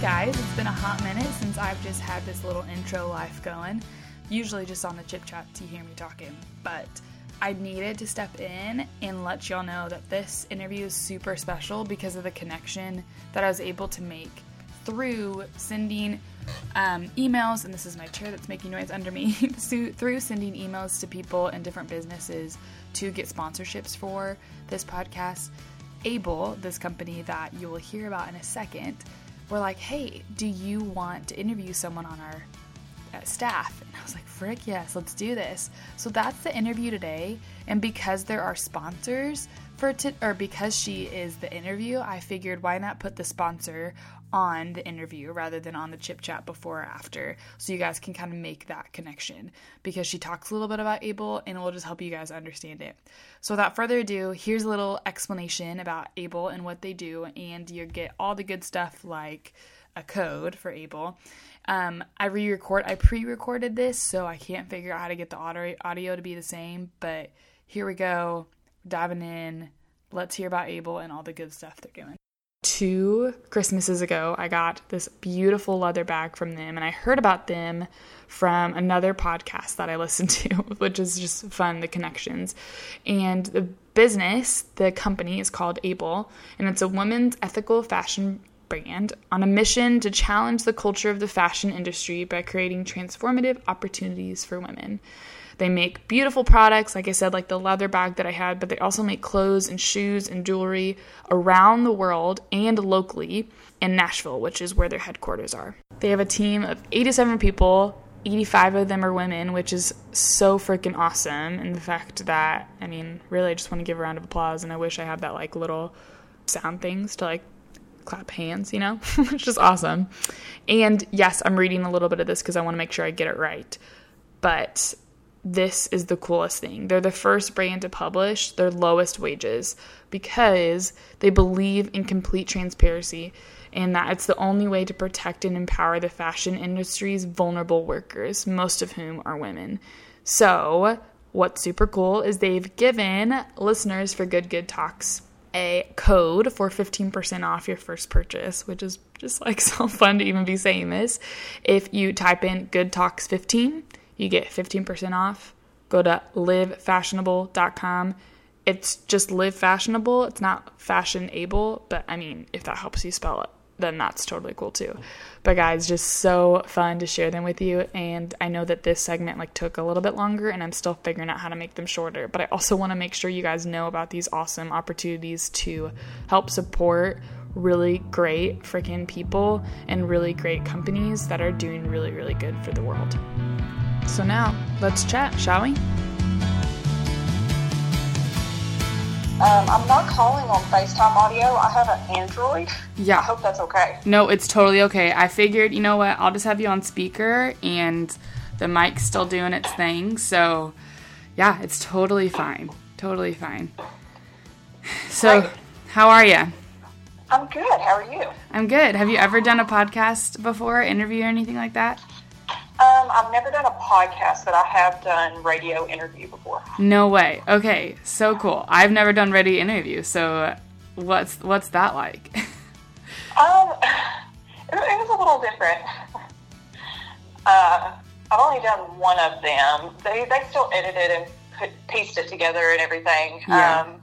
guys, it's been a hot minute since I've just had this little intro life going. Usually just on the chip chat to hear me talking, but I needed to step in and let y'all know that this interview is super special because of the connection that I was able to make through sending um, emails, and this is my chair that's making noise under me, through sending emails to people and different businesses to get sponsorships for this podcast. Able, this company that you will hear about in a second, were like, hey, do you want to interview someone on our uh, staff? And I was like, frick yes, let's do this. So that's the interview today. And because there are sponsors for t- or because she is the interview, I figured why not put the sponsor on the interview rather than on the chip chat before or after so you guys can kind of make that connection because she talks a little bit about Able and it will just help you guys understand it. So without further ado, here's a little explanation about Able and what they do and you get all the good stuff like a code for Able. Um, I re-record I pre-recorded this so I can't figure out how to get the audio audio to be the same, but here we go. Diving in. Let's hear about Able and all the good stuff they're doing two Christmases ago, I got this beautiful leather bag from them, and I heard about them from another podcast that I listened to, which is just fun, the connections. And the business, the company is called Able, and it's a women's ethical fashion brand on a mission to challenge the culture of the fashion industry by creating transformative opportunities for women. They make beautiful products, like I said, like the leather bag that I had, but they also make clothes and shoes and jewelry around the world and locally in Nashville, which is where their headquarters are. They have a team of 87 people. 85 of them are women, which is so freaking awesome. And the fact that, I mean, really, I just want to give a round of applause. And I wish I had that like little sound things to like clap hands, you know? it's just awesome. And yes, I'm reading a little bit of this because I want to make sure I get it right. But this is the coolest thing. They're the first brand to publish their lowest wages because they believe in complete transparency and that it's the only way to protect and empower the fashion industry's vulnerable workers, most of whom are women. So, what's super cool is they've given listeners for Good Good Talks a code for 15% off your first purchase, which is just like so fun to even be saying this. If you type in Good Talks 15, you get 15% off. Go to livefashionable.com. It's just live fashionable. It's not fashionable, but I mean, if that helps you spell it, then that's totally cool too. But guys, just so fun to share them with you. And I know that this segment like took a little bit longer and I'm still figuring out how to make them shorter. But I also want to make sure you guys know about these awesome opportunities to help support really great freaking people and really great companies that are doing really, really good for the world. So now, let's chat, shall we? Um, I'm not calling on FaceTime audio. I have an Android. Yeah. I hope that's okay. No, it's totally okay. I figured, you know what, I'll just have you on speaker and the mic's still doing its thing. So, yeah, it's totally fine. Totally fine. So, Great. how are you? I'm good. How are you? I'm good. Have you ever done a podcast before, interview or anything like that? Um, I've never done a podcast, but I have done radio interview before. No way. Okay, so cool. I've never done radio interview. So, what's what's that like? um, it, was a little different. Uh, I've only done one of them. They they still edited and put, pieced it together and everything. Yeah. Um,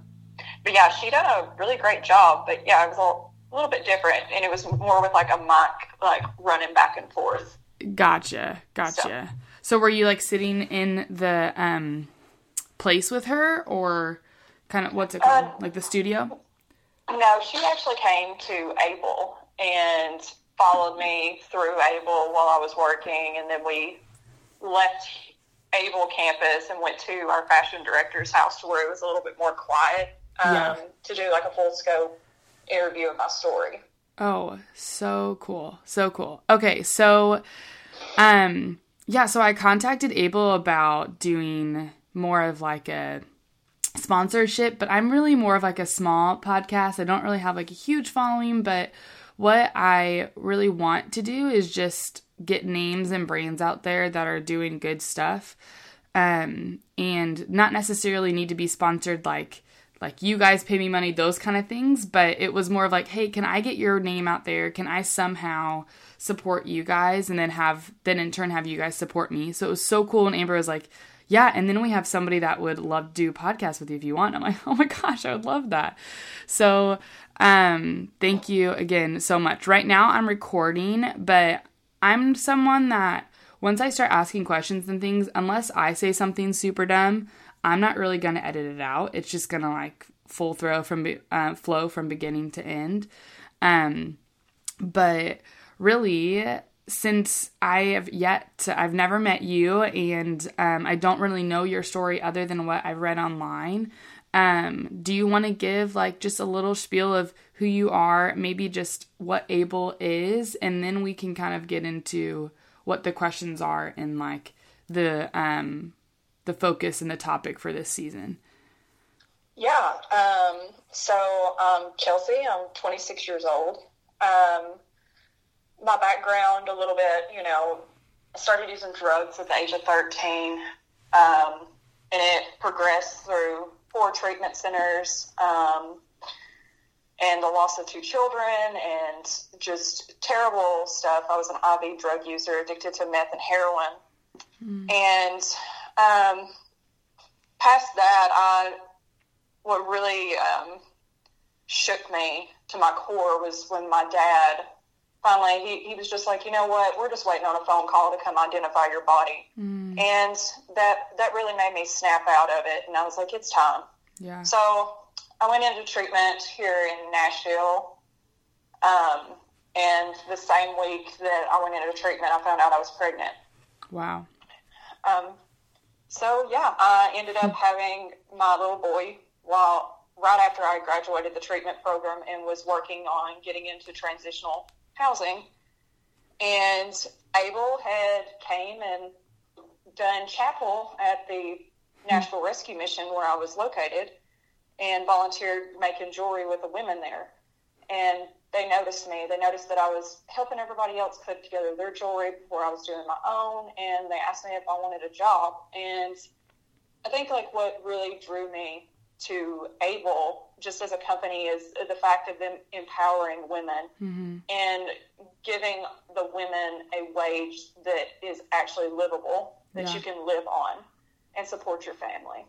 but yeah, she done a really great job. But yeah, it was a little bit different, and it was more with like a mic, like running back and forth. Gotcha. Gotcha. So, so were you like sitting in the um place with her or kind of what's it called? Uh, like the studio? No, she actually came to Able and followed me through Able while I was working and then we left Able campus and went to our fashion director's house to where it was a little bit more quiet um, yeah. to do like a full scope interview of my story. Oh, so cool. So cool. Okay, so um yeah, so I contacted Able about doing more of like a sponsorship, but I'm really more of like a small podcast. I don't really have like a huge following, but what I really want to do is just get names and brands out there that are doing good stuff. Um and not necessarily need to be sponsored like like you guys pay me money, those kind of things. But it was more of like, hey, can I get your name out there? Can I somehow support you guys and then have then in turn have you guys support me? So it was so cool. And Amber was like, yeah, and then we have somebody that would love to do podcasts with you if you want. I'm like, oh my gosh, I would love that. So um, thank you again so much. Right now I'm recording, but I'm someone that once I start asking questions and things, unless I say something super dumb, I'm not really gonna edit it out. It's just gonna like full throw from uh, flow from beginning to end. Um, but really, since I have yet to, I've never met you and um, I don't really know your story other than what I've read online. Um, do you want to give like just a little spiel of who you are, maybe just what Able is, and then we can kind of get into what the questions are and like the um the focus and the topic for this season. Yeah. Um, so um, Chelsea, I'm 26 years old. Um, my background a little bit, you know, I started using drugs at the age of 13, um, and it progressed through four treatment centers um, and the loss of two children and just terrible stuff. I was an IV drug user, addicted to meth and heroin. Mm. And um, past that, I what really um, shook me to my core was when my dad finally he, he was just like, you know what, we're just waiting on a phone call to come identify your body. Mm. And that that really made me snap out of it and I was like, it's time. Yeah. So I went into treatment here in Nashville. Um, and the same week that I went into treatment, I found out I was pregnant. Wow. Um, so yeah, I ended up having my little boy while right after I graduated the treatment program and was working on getting into transitional housing. And Able had came and done chapel at the Nashville Rescue Mission where I was located and volunteered making jewelry with the women there. And they noticed me. They noticed that I was helping everybody else put together their jewelry before I was doing my own. And they asked me if I wanted a job. And I think like what really drew me to Able, just as a company, is the fact of them empowering women mm-hmm. and giving the women a wage that is actually livable, that yeah. you can live on and support your family.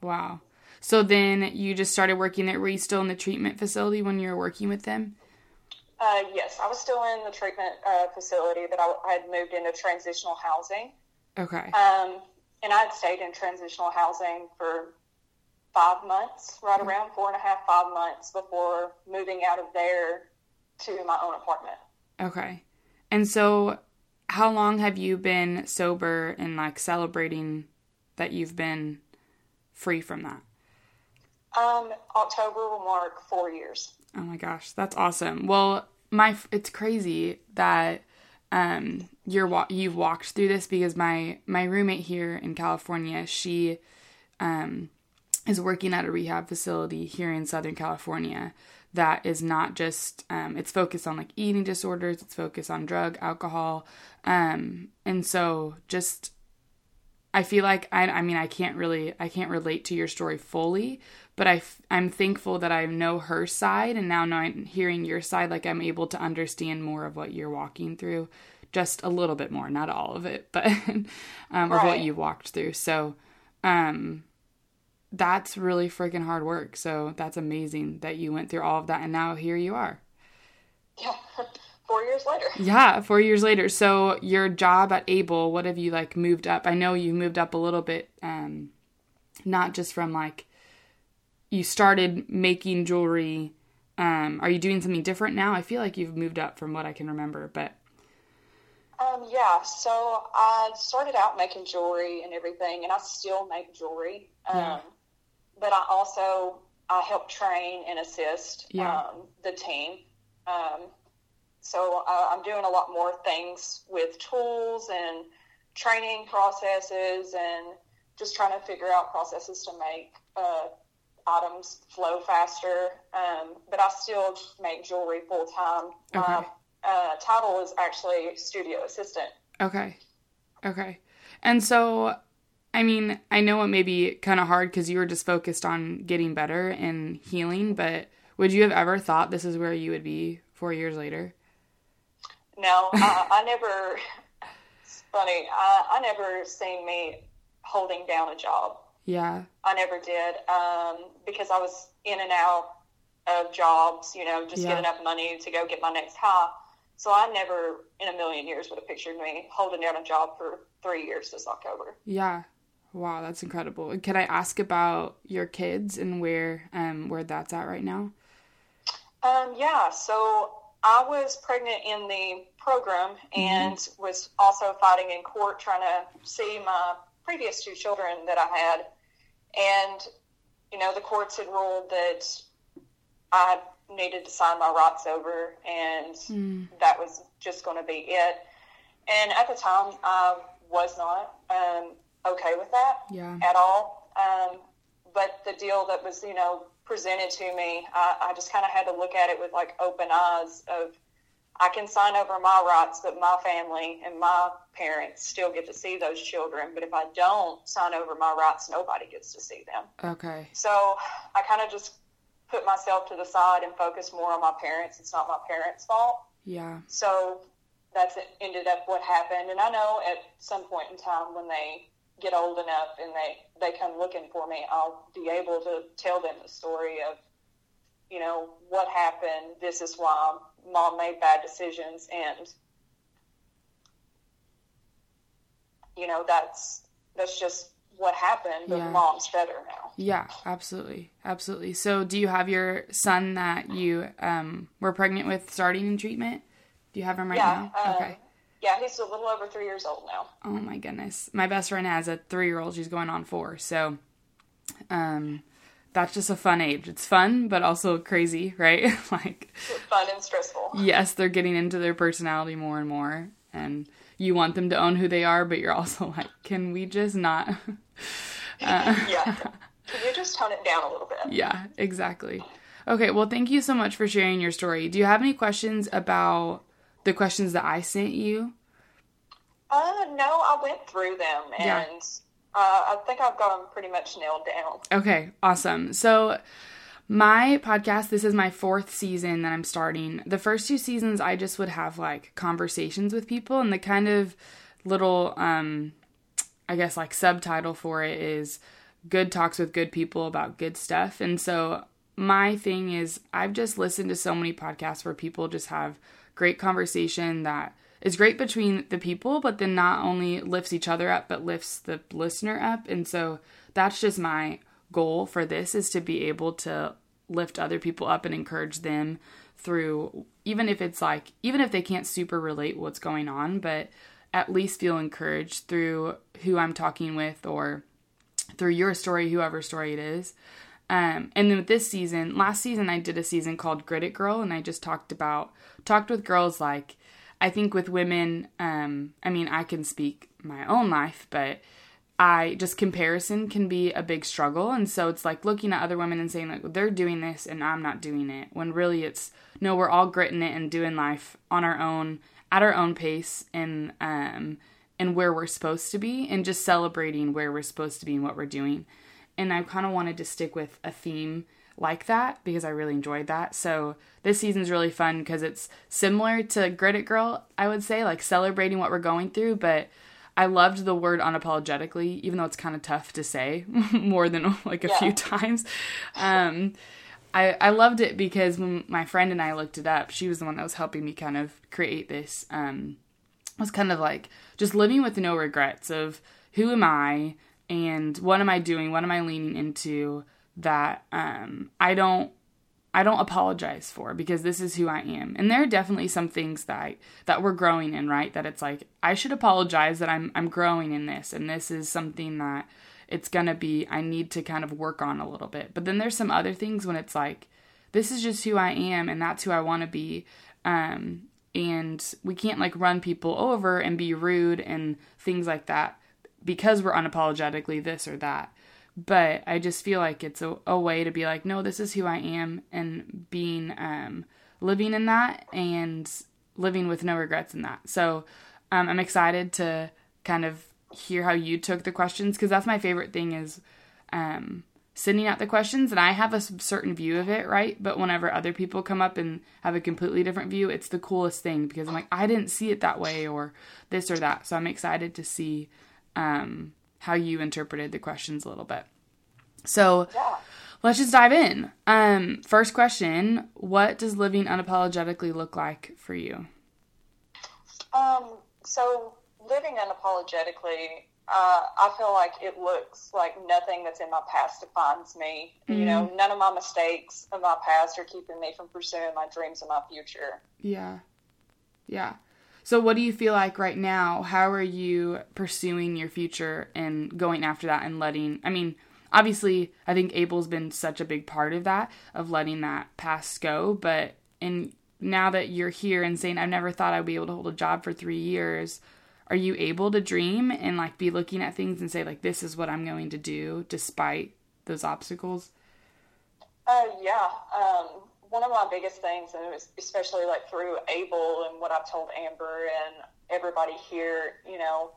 Wow. So then you just started working there. Were you still in the treatment facility when you were working with them? Uh, yes, I was still in the treatment uh, facility, but I, I, had moved into transitional housing. Okay. Um, and I had stayed in transitional housing for five months, right mm-hmm. around four and a half, five months before moving out of there to my own apartment. Okay. And so, how long have you been sober and like celebrating that you've been free from that? Um, October will mark four years. Oh my gosh, that's awesome. Well, my it's crazy that um you're you've walked through this because my my roommate here in California, she um is working at a rehab facility here in Southern California that is not just um, it's focused on like eating disorders it's focused on drug alcohol um, and so just i feel like I, I mean i can't really i can't relate to your story fully but I, i'm thankful that i know her side and now knowing hearing your side like i'm able to understand more of what you're walking through just a little bit more not all of it but um, right. of what you walked through so um that's really freaking hard work. So that's amazing that you went through all of that and now here you are. Yeah. Four years later. Yeah, four years later. So your job at Able, what have you like moved up? I know you moved up a little bit, um, not just from like you started making jewelry. Um, are you doing something different now? I feel like you've moved up from what I can remember, but um, yeah, so I started out making jewelry and everything, and I still make jewelry. Um, yeah but I also I help train and assist yeah. um, the team. Um, so uh, I'm doing a lot more things with tools and training processes and just trying to figure out processes to make uh, items flow faster. Um, but I still make jewelry full time. Okay. My uh, title is actually studio assistant. Okay. Okay. And so I mean, I know it may be kind of hard because you were just focused on getting better and healing, but would you have ever thought this is where you would be four years later? No, I, I never. It's funny. I, I never seen me holding down a job. Yeah. I never did um, because I was in and out of jobs, you know, just Yeah. get enough money to go get my next high. So I never in a million years would have pictured me holding down a job for three years this October. Yeah. Wow, that's incredible. Can I ask about your kids and where um where that's at right now? Um, yeah, so I was pregnant in the program and was also fighting in court trying to see my previous two children that I had. And, you know, the courts had ruled that I needed to sign my rights over and Mm. that was just going to be it. And at the time, I was not um, okay with that Yeah. at all. Um, but the deal that was, you know, presented to me, I, I just kind of had to look at it with like open eyes of, I can sign over my rights, but my family and my parents still get to see those children. But if I don't sign over my rights, nobody gets to see them. Okay. So I kind of just put myself to the side and focus more on my parents. It's not my parents' fault. Yeah. So that's it, ended up what happened. And I know at some point in time when they get old enough and they, they come looking for me, I'll be able to tell them the story of, you know, what happened. This is why mom made bad decisions. And, you know, that's, that's just what happened. But Yeah. mom's better now. Yeah, absolutely. Absolutely. So, do you have your son that you um were pregnant with starting in treatment? Do you have him right Yeah. now? um, okay. Yeah, he's a little over three years old now. Oh my goodness. My best friend has a 3-year-old. She's going on 4. So, um that's just a fun age. It's fun, but also crazy, right? like Fun and stressful. yes, they're getting into their personality more and more and you want them to own who they are, but you're also like, can we just not yeah. Can you just tone it down a little bit? Yeah, exactly. Okay, well, thank you so much for sharing your story. Do you have any questions about the questions that I sent you? Uh, no, I went through them and Yeah. uh, I think I've got them pretty much nailed down. Okay, awesome. So, my podcast, this is my fourth season that I'm starting. The first two seasons, I just would have like conversations with people, and the kind of little, um, I guess, like subtitle for it is good talks with good people about good stuff. And so, my thing is, I've just listened to so many podcasts where people just have great conversation that is great between the people, but then not only lifts each other up, but lifts the listener up. And so that's just my goal for this is to be able to lift other people up and encourage them through even if it's like even if they can't super relate what's going on but at least feel encouraged through who I'm talking with or through your story whoever story it is um, and then with this season last season I did a season called Grit It Girl and I just talked about talked with girls like I think with women um, I mean I can speak my own life but I just comparison can be a big struggle. And so it's like looking at other women and saying, like, they're doing this and I'm not doing it. When really it's, no, we're all gritting it and doing life on our own, at our own pace and, um, and where we're supposed to be and just celebrating where we're supposed to be and what we're doing. And I kind of wanted to stick with a theme like that because I really enjoyed that. So this season's really fun because it's similar to Grit It Girl, I would say, like celebrating what we're going through, but I loved the word unapologetically, even though it's kind of tough to say more than like a Yeah. few times. Um, I, I loved it because when my friend and I looked it up, she was the one that was helping me kind of create this. Um, was kind of like just living with no regrets of who am I and what am I doing? What am I leaning into that um, I don't I don't apologize for because this is who I am. And there are definitely some things that I, that we're growing in, right? That it's like I should apologize that I'm I'm growing in this and this is something that it's going to be I need to kind of work on a little bit. But then there's some other things when it's like this is just who I am and that's who I want to be. Um and we can't like run people over and be rude and things like that because we're unapologetically this or that but I just feel like it's a, a way to be like, no, this is who I am, and being um, living in that and living with no regrets in that. So um, I'm excited to kind of hear how you took the questions because that's my favorite thing is um, sending out the questions and I have a certain view of it, right? But whenever other people come up and have a completely different view, it's the coolest thing because I'm like, I didn't see it that way or this or that. So I'm excited to see um, how you interpreted the questions a little bit. So Yeah. let's just dive in. Um, first question What does living unapologetically look like for you? Um, so living unapologetically, uh, I feel like it looks like nothing that's in my past defines me. You know, none of my mistakes of my past are keeping me from pursuing my dreams of my future. Yeah. Yeah. So what do you feel like right now? How are you pursuing your future and going after that and letting I mean, obviously I think Able's been such a big part of that, of letting that past go, but and now that you're here and saying I've never thought I'd be able to hold a job for 3 years, are you able to dream and like be looking at things and say like this is what I'm going to do despite those obstacles? Uh, yeah. Um, one of my biggest things, and it was especially like through Able and what I've told Amber and everybody here, you know,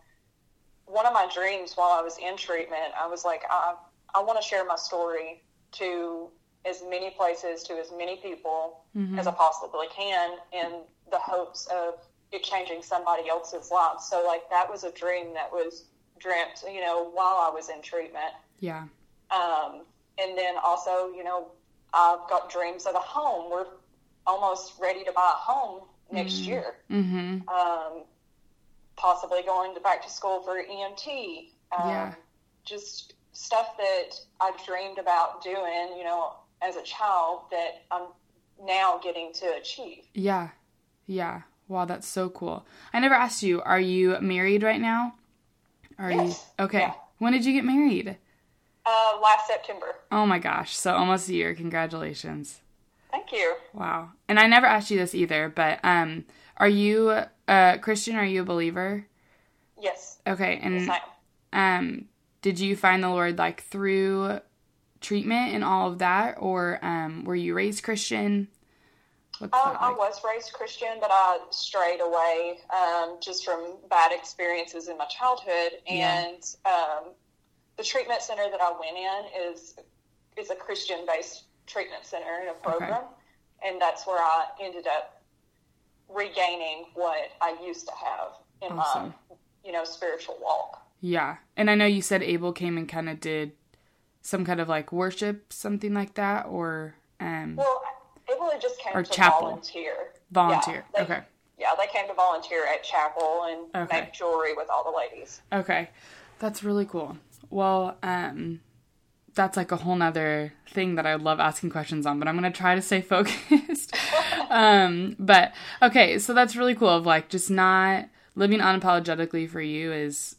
one of my dreams while I was in treatment, I was like, I, I want to share my story to as many places, to as many people as I possibly can, in the hopes of it changing somebody else's life. So, like, that was a dream that was dreamt, you know, while I was in treatment. Yeah. Um, and then also, you know, I've got dreams of a home. We're almost ready to buy a home next year. Mhm. Um, possibly going to back to school for EMT. Um, Yeah. Just stuff that I dreamed about doing, you know, as a child that I'm now getting to achieve. Yeah. Yeah. Wow, that's so cool. I never asked you, are you married right now? Are Yes. you Okay. Yeah. When did you get married? Uh, last September. Oh my gosh, so almost a year. Congratulations. Thank you. Wow. And I never asked you this either, but um are you a Christian? Are you a believer? Yes. Okay. And Yes, um did you find the Lord like through treatment and all of that or um were you raised Christian? Um, that I was raised Christian, but I strayed away um, just from bad experiences in my childhood. Yeah. And um, the treatment center that I went in is is a Christian based treatment center and a program, and that's where I ended up regaining what I used to have in Awesome. my you know spiritual walk. Yeah. And I know you said Able came and kind of did some kind of like worship, something like that, or um Well, it really just came Or to chapel. volunteer. volunteer. Yeah, they- okay. Yeah, they came to volunteer at chapel and Okay. make jewelry with all the ladies. Okay. That's really cool. Well, um that's like a whole nother thing that I love asking questions on, but I'm gonna try to stay focused. um, but okay, so that's really cool of like just not living unapologetically for you is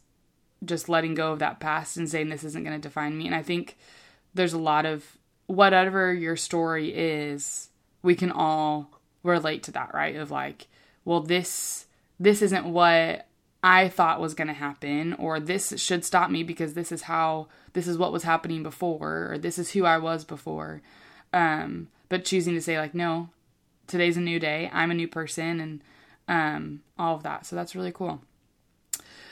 just letting go of that past and saying this isn't gonna define me. And I think there's a lot of whatever your story is, we can all relate to that, right? Of like, well, this this isn't what I thought was going to happen, or this should stop me because this is how this is what was happening before, or this is who I was before. Um, but choosing to say like, no, today's a new day. I'm a new person, and um, all of that. So that's really cool.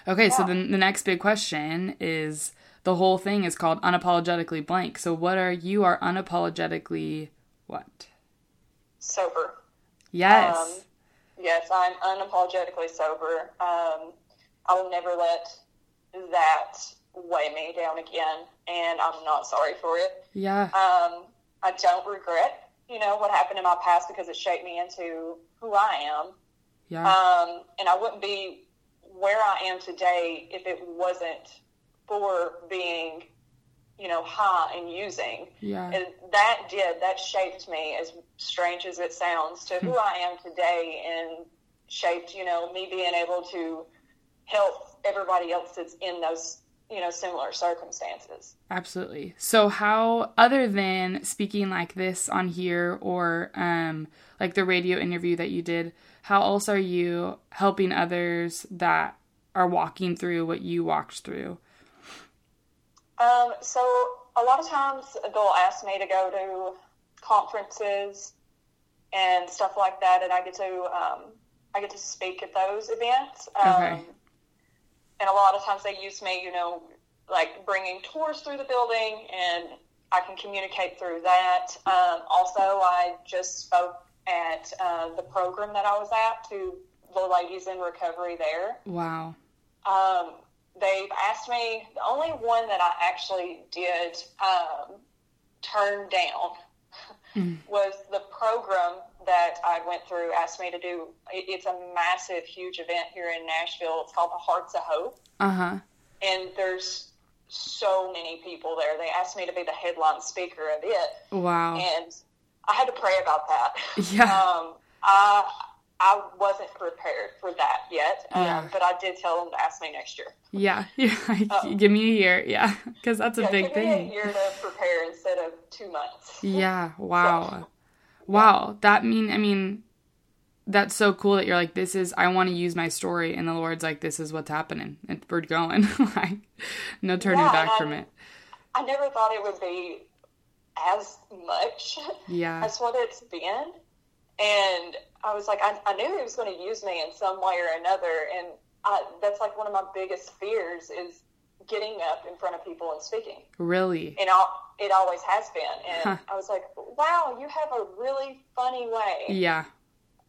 Okay, so then the next big question is the whole thing is called unapologetically blank. So what are you are unapologetically what? Sober. Yes. Um, yes, I'm unapologetically sober. Um, I will never let that weigh me down again, and I'm not sorry for it. yeah. Um, I don't regret, you know, what happened in my past because it shaped me into who I am. Yeah. Um, and I wouldn't be where I am today if it wasn't for being, you know, high and using. yeah. And that did, that shaped me, as strange as it sounds, to who I am today and shaped, you know, me being able to help everybody else that's in those, you know, similar circumstances. Absolutely. So how other than speaking like this on here or um like the radio interview that you did, how else are you helping others that are walking through what you walked through? Um, so a lot of times they'll ask me to go to conferences and stuff like that, and I get to um, I get to speak at those events. Um, Okay. And a lot of times they use me, you know, like bringing tours through the building, and I can communicate through that. Um, also, I just spoke at uh, the program that I was at to the ladies in recovery there. Wow. Um, they've asked me, the only one that I actually did um, turn down Mm. was the program that I went through, asked me to do. it- It's a massive, huge event here in Nashville. It's called the Hearts of Hope. Uh huh. And there's so many people there. They asked me to be the headline speaker of it. Wow. And I had to pray about that. Yeah. Um, I I wasn't prepared for that yet, um, Yeah. but I did tell them to ask me next year. Yeah. Yeah. Oh. Give me a year. Yeah. Because that's a yeah, big give me a thing. year to prepare instead of two months. Yeah. Wow. Wow. That mean I mean that's so cool that you're like this is I want to use my story and the Lord's like this is what's happening and we're going like no turning back and from I- it. I never thought it would be as much Yeah. as what it's been. And I was like, I, I knew he was going to use me in some way or another. And I, that's like one of my biggest fears is getting up in front of people and speaking. Really. And i it always has been. And Huh. I was like, wow, you have a really funny way Yeah.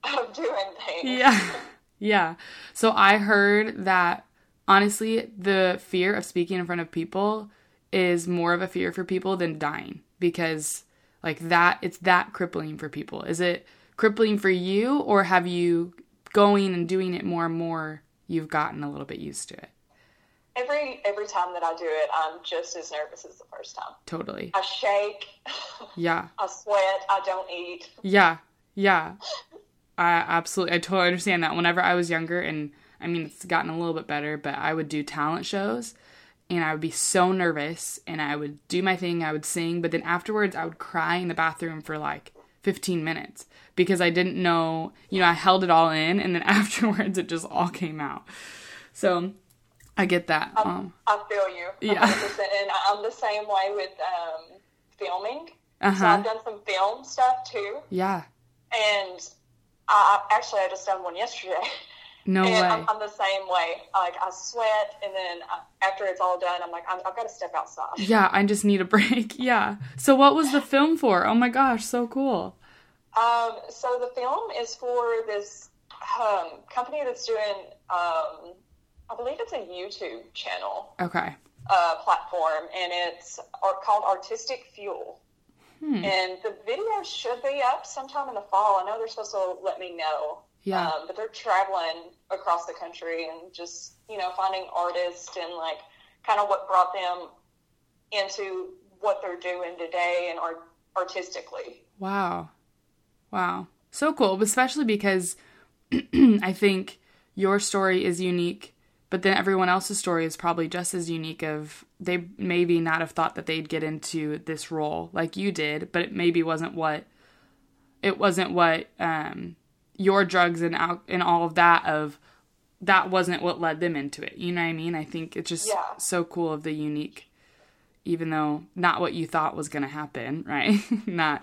of doing things. Yeah. Yeah. So I heard that honestly, the fear of speaking in front of people is more of a fear for people than dying because like that it's that crippling for people. Is it crippling for you or have you going and doing it more and more you've gotten a little bit used to it? Every every time that I do it, I'm just as nervous as the first time. Totally. I shake, Yeah. I sweat, I don't eat. Yeah, yeah. I absolutely, I totally understand that. Whenever I was younger, and I mean, it's gotten a little bit better, but I would do talent shows and I would be so nervous and I would do my thing, I would sing, but then afterwards I would cry in the bathroom for like 15 minutes because I didn't know, you know, I held it all in and then afterwards it just all came out. So I get that. Um, I feel you. Yeah. 100%. And I'm the same way with um, filming. So uh-huh. I've done some film stuff too. Yeah. And I, I- actually, I just done one yesterday. No and way. I'm, I'm the same way. Like, I sweat, and then after it's all done, I'm like, I'm, I've got to step outside. yeah, I just need a break. Yeah. So what was the film for? Oh my gosh, so cool. Um, so the film is for this um, company that's doing, um, I believe it's a YouTube channel Okay. uh, platform, and it's called Artistic Fuel. Hmm. And the video should be up sometime in the fall. I know they're supposed to let me know. Yeah. Um, but they're traveling across the country and just, you know, finding artists and like kind of what brought them into what they're doing today and art- artistically. Wow. Wow. So cool, especially because I think your story is unique, but then everyone else's story is probably just as unique of they maybe not have thought that they'd get into this role like you did, but it maybe wasn't what it wasn't what um your drugs and al- and all of that of that wasn't what led them into it. You know what I mean? I think it's just Yeah. so cool of the unique even though not what you thought was going to happen, right? not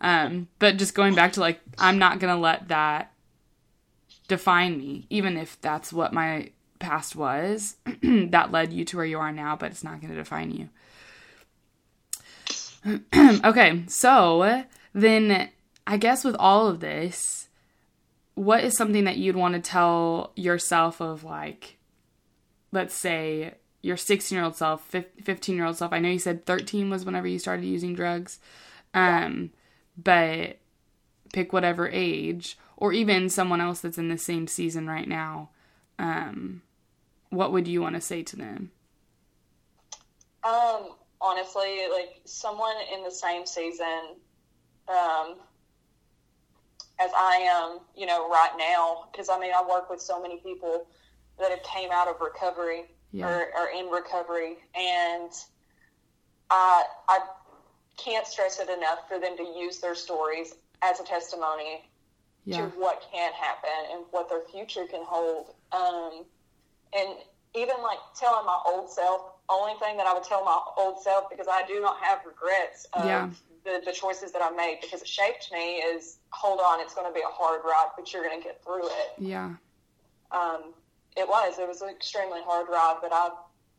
um but just going back to like I'm not going to let that define me even if that's what my past was that led you to where you are now, but it's not going to define you. okay, so then I guess with all of this, what is something that you'd want to tell yourself of like, let's say your 16 year old self, 15 year old self? I know you said 13 was whenever you started using drugs, um, but pick whatever age, or even someone else that's in the same season right now. Um, what would you want to say to them? Um, honestly, like someone in the same season um, as I am, you know, right now, because I mean, I work with so many people that have came out of recovery Yeah. or are in recovery, and I I can't stress it enough for them to use their stories as a testimony Yeah. to what can happen and what their future can hold. Um, and even like telling my old self, only thing that I would tell my old self because I do not have regrets of Yeah. the, the choices that I made because it shaped me is hold on, it's going to be a hard ride, but you're going to get through it. Yeah. Um, it was. It was an extremely hard ride, but I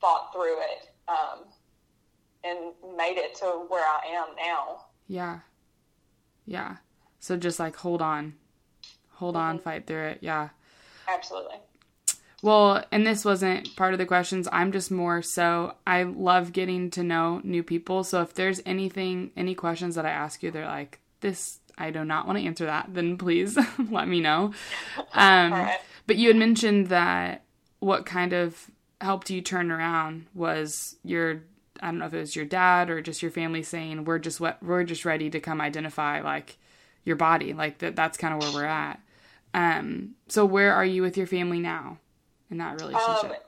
fought through it um, and made it to where I am now. Yeah. Yeah. So just like hold on. Hold mm-hmm. on, fight through it. Yeah. Absolutely. Well, and this wasn't part of the questions. I'm just more so I love getting to know new people. So if there's anything, any questions that I ask you, they're like, this, I do not want to answer that, then please let me know. Um, right. But you had mentioned that what kind of helped you turn around was your, I don't know if it was your dad or just your family saying, we're just, we're just ready to come identify like your body. Like that, that's kind of where we're at. Um, so where are you with your family now? in that relationship?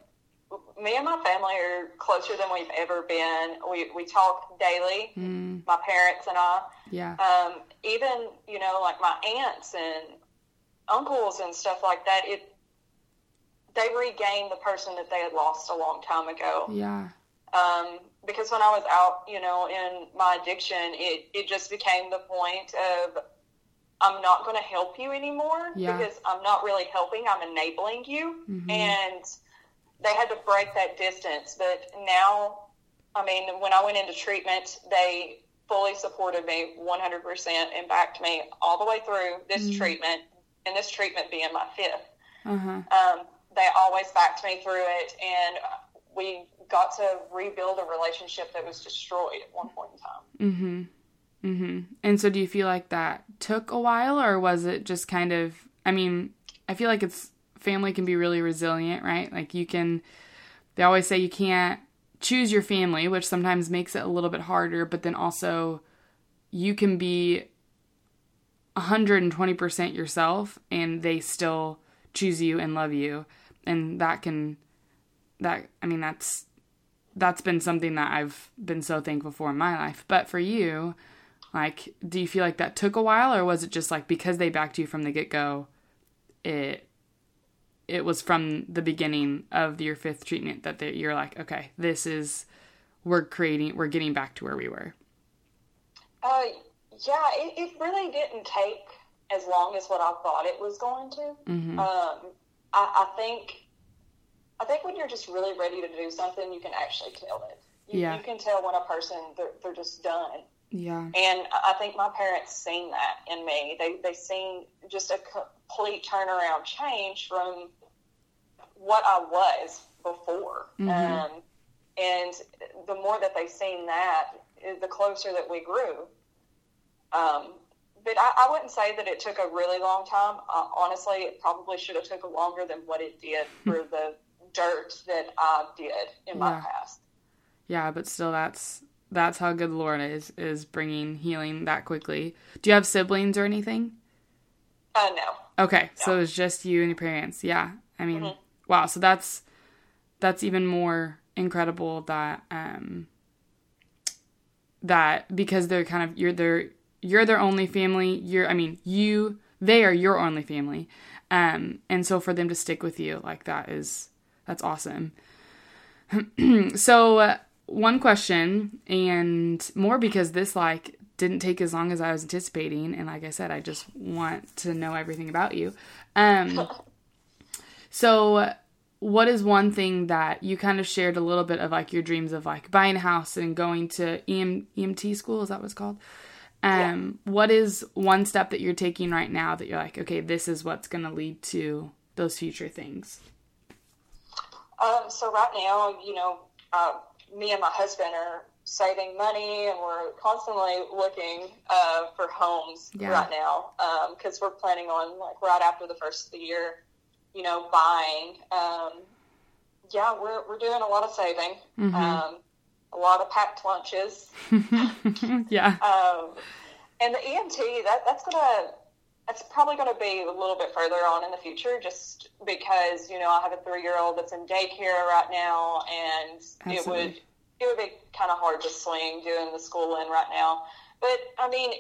Um, me and my family are closer than we've ever been. We we talk daily. Mm. My parents and I. Yeah. Um, even you know like my aunts and uncles and stuff like that. It they regained the person that they had lost a long time ago. Yeah. Um, because when I was out, you know, in my addiction, it, it just became the point of I'm not going to help you anymore yeah. because I'm not really helping. I'm enabling you. Mm-hmm. And they had to break that distance. But now, I mean, when I went into treatment, they fully supported me 100% and backed me all the way through this mm-hmm. treatment, and this treatment being my 5th uh-huh. um, they always backed me through it. And we got to rebuild a relationship that was destroyed at one point in time. Mm-hmm. Mm-hmm. And so, do you feel like that took a while, or was it just kind of? I mean, I feel like it's family can be really resilient, right? Like you can. They always say you can't choose your family, which sometimes makes it a little bit harder. But then also, you can be 120% yourself, and they still choose you and love you, and that can. That I mean, that's that's been something that I've been so thankful for in my life. But for you, like, do you feel like that took a while, or was it just like because they backed you from the get go, it it was from the beginning of your fifth treatment that they, you're like, okay, this is we're creating, we're getting back to where we were. Uh, yeah, it, it really didn't take as long as what I thought it was going to. Mm-hmm. Um, I, I think I think when you're just really ready to do something, you can actually tell it. You, yeah. you can tell when a person they're, they're just done. Yeah. And I think my parents seen that in me. They they seen just a complete turnaround change from what I was before. Mm-hmm. Um, and the more that they seen that, the closer that we grew. Um, but I, I, wouldn't say that it took a really long time. Uh, honestly, it probably should have took longer than what it did for the dirt that I did in yeah. my past. Yeah, but still, that's that's how good the Lord is is bringing healing that quickly. Do you have siblings or anything? Uh, no. Okay, no. so it's just you and your parents. Yeah, I mean, mm-hmm. wow. So that's that's even more incredible that um that because they're kind of you're their you're their only family. You're I mean you they are your only family, um, and so for them to stick with you like that is that's awesome. so. Uh, one question and more because this like didn't take as long as I was anticipating and like I said I just want to know everything about you. Um so what is one thing that you kind of shared a little bit of like your dreams of like buying a house and going to EM, EMT school is that what it's called? Um yeah. what is one step that you're taking right now that you're like okay this is what's going to lead to those future things? Um so right now, you know, uh, me and my husband are saving money and we're constantly looking uh, for homes yeah. right now because um, we're planning on like right after the first of the year you know buying um, yeah we're, we're doing a lot of saving mm-hmm. um, a lot of packed lunches yeah um, and the emt that, that's gonna that's probably going to be a little bit further on in the future just because you know i have a three year old that's in daycare right now and Absolutely. it would it would be kind of hard to swing doing the school in right now. But I mean,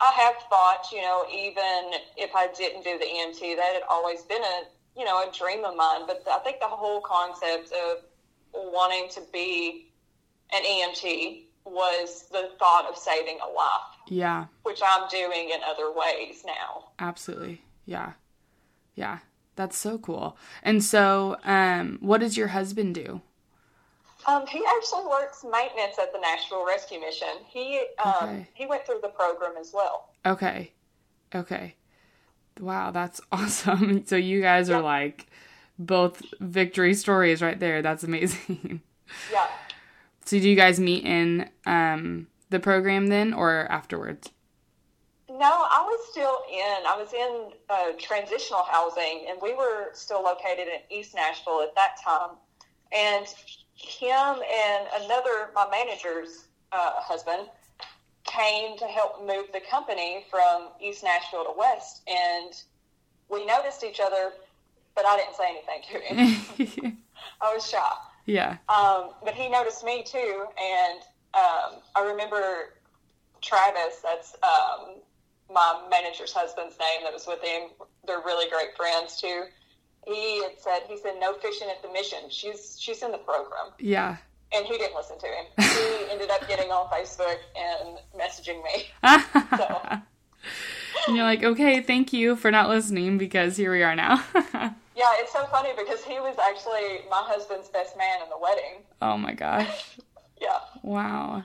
I have thought, you know, even if I didn't do the EMT, that had always been a, you know, a dream of mine. But I think the whole concept of wanting to be an EMT was the thought of saving a life. Yeah. Which I'm doing in other ways now. Absolutely. Yeah. Yeah. That's so cool. And so, um, what does your husband do? Um, he actually works maintenance at the Nashville Rescue Mission. He um, okay. he went through the program as well. Okay, okay, wow, that's awesome. So you guys yeah. are like both victory stories right there. That's amazing. Yeah. So do you guys meet in um, the program then, or afterwards? No, I was still in. I was in uh, transitional housing, and we were still located in East Nashville at that time. And him and another, my manager's uh, husband, came to help move the company from East Nashville to West. And we noticed each other, but I didn't say anything to him. I was shy. Yeah. Um, but he noticed me too. And um, I remember Travis, that's um, my manager's husband's name that was with him. They're really great friends too he had said he said no fishing at the mission. She's she's in the program. Yeah. And he didn't listen to him. He ended up getting on Facebook and messaging me. so. And you're like, okay, thank you for not listening because here we are now. yeah, it's so funny because he was actually my husband's best man in the wedding. Oh my gosh. yeah. Wow.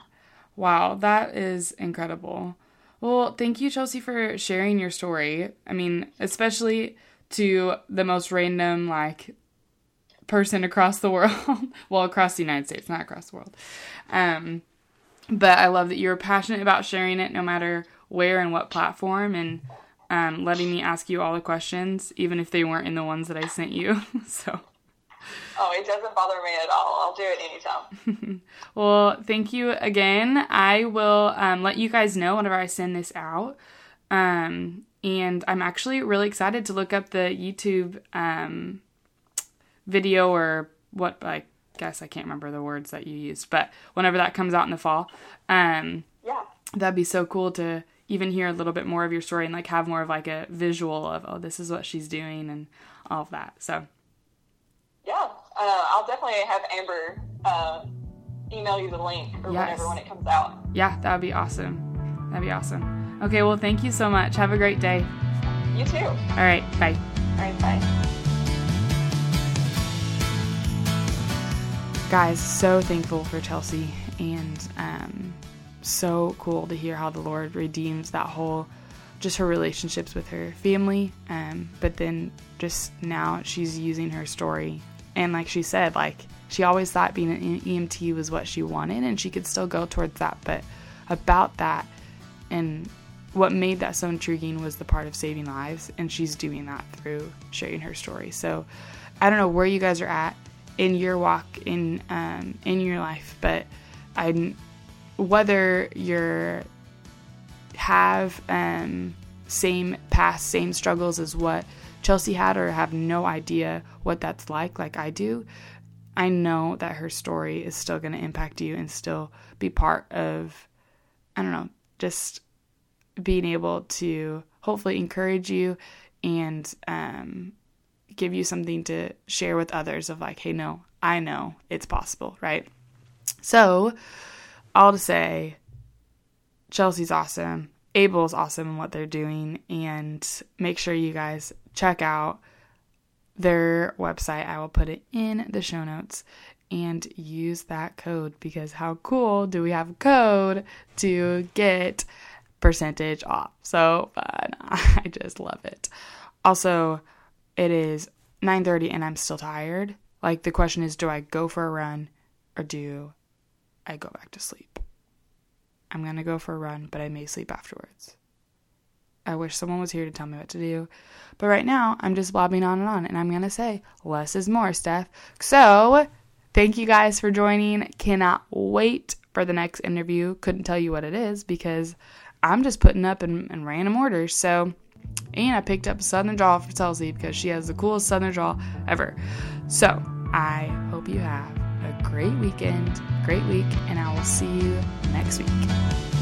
Wow, that is incredible. Well, thank you, Chelsea, for sharing your story. I mean, especially to the most random like person across the world. well, across the United States, not across the world. Um, but I love that you're passionate about sharing it no matter where and what platform and um, letting me ask you all the questions, even if they weren't in the ones that I sent you. so. Oh, it doesn't bother me at all. I'll do it anytime. well, thank you again. I will um, let you guys know whenever I send this out. Um, and I'm actually really excited to look up the YouTube um, video or what I guess I can't remember the words that you used, but whenever that comes out in the fall, um, yeah, that'd be so cool to even hear a little bit more of your story and like have more of like a visual of oh this is what she's doing and all of that. So yeah, uh, I'll definitely have Amber uh, email you the link or yes. whatever when it comes out. Yeah, that would be awesome. That'd be awesome. Okay, well, thank you so much. Have a great day. You too. All right, bye. All right, bye. Guys, so thankful for Chelsea and um, so cool to hear how the Lord redeems that whole just her relationships with her family. Um, but then just now she's using her story. And like she said, like she always thought being an EMT was what she wanted and she could still go towards that. But about that and what made that so intriguing was the part of saving lives, and she's doing that through sharing her story. So I don't know where you guys are at in your walk in um, in your life, but I whether you're have um, same past same struggles as what Chelsea had, or have no idea what that's like, like I do. I know that her story is still going to impact you and still be part of, I don't know, just being able to hopefully encourage you and um, give you something to share with others of like, hey, no, I know it's possible, right? So, all to say, Chelsea's awesome. Able's awesome in what they're doing, and make sure you guys check out their website. I will put it in the show notes and use that code because how cool do we have a code to get percentage off. So fun. I just love it. Also, it is 9:30 and I'm still tired. Like the question is do I go for a run or do I go back to sleep? I'm to go for a run, but I may sleep afterwards. I wish someone was here to tell me what to do. But right now, I'm just blabbing on and on, and I'm to say less is more, Steph. So, thank you guys for joining. Cannot wait for the next interview. Couldn't tell you what it is because I'm just putting up in, in random orders. So, and I picked up a Southern Drawl for Chelsea because she has the coolest Southern Drawl ever. So, I hope you have a great weekend, great week, and I will see you next week.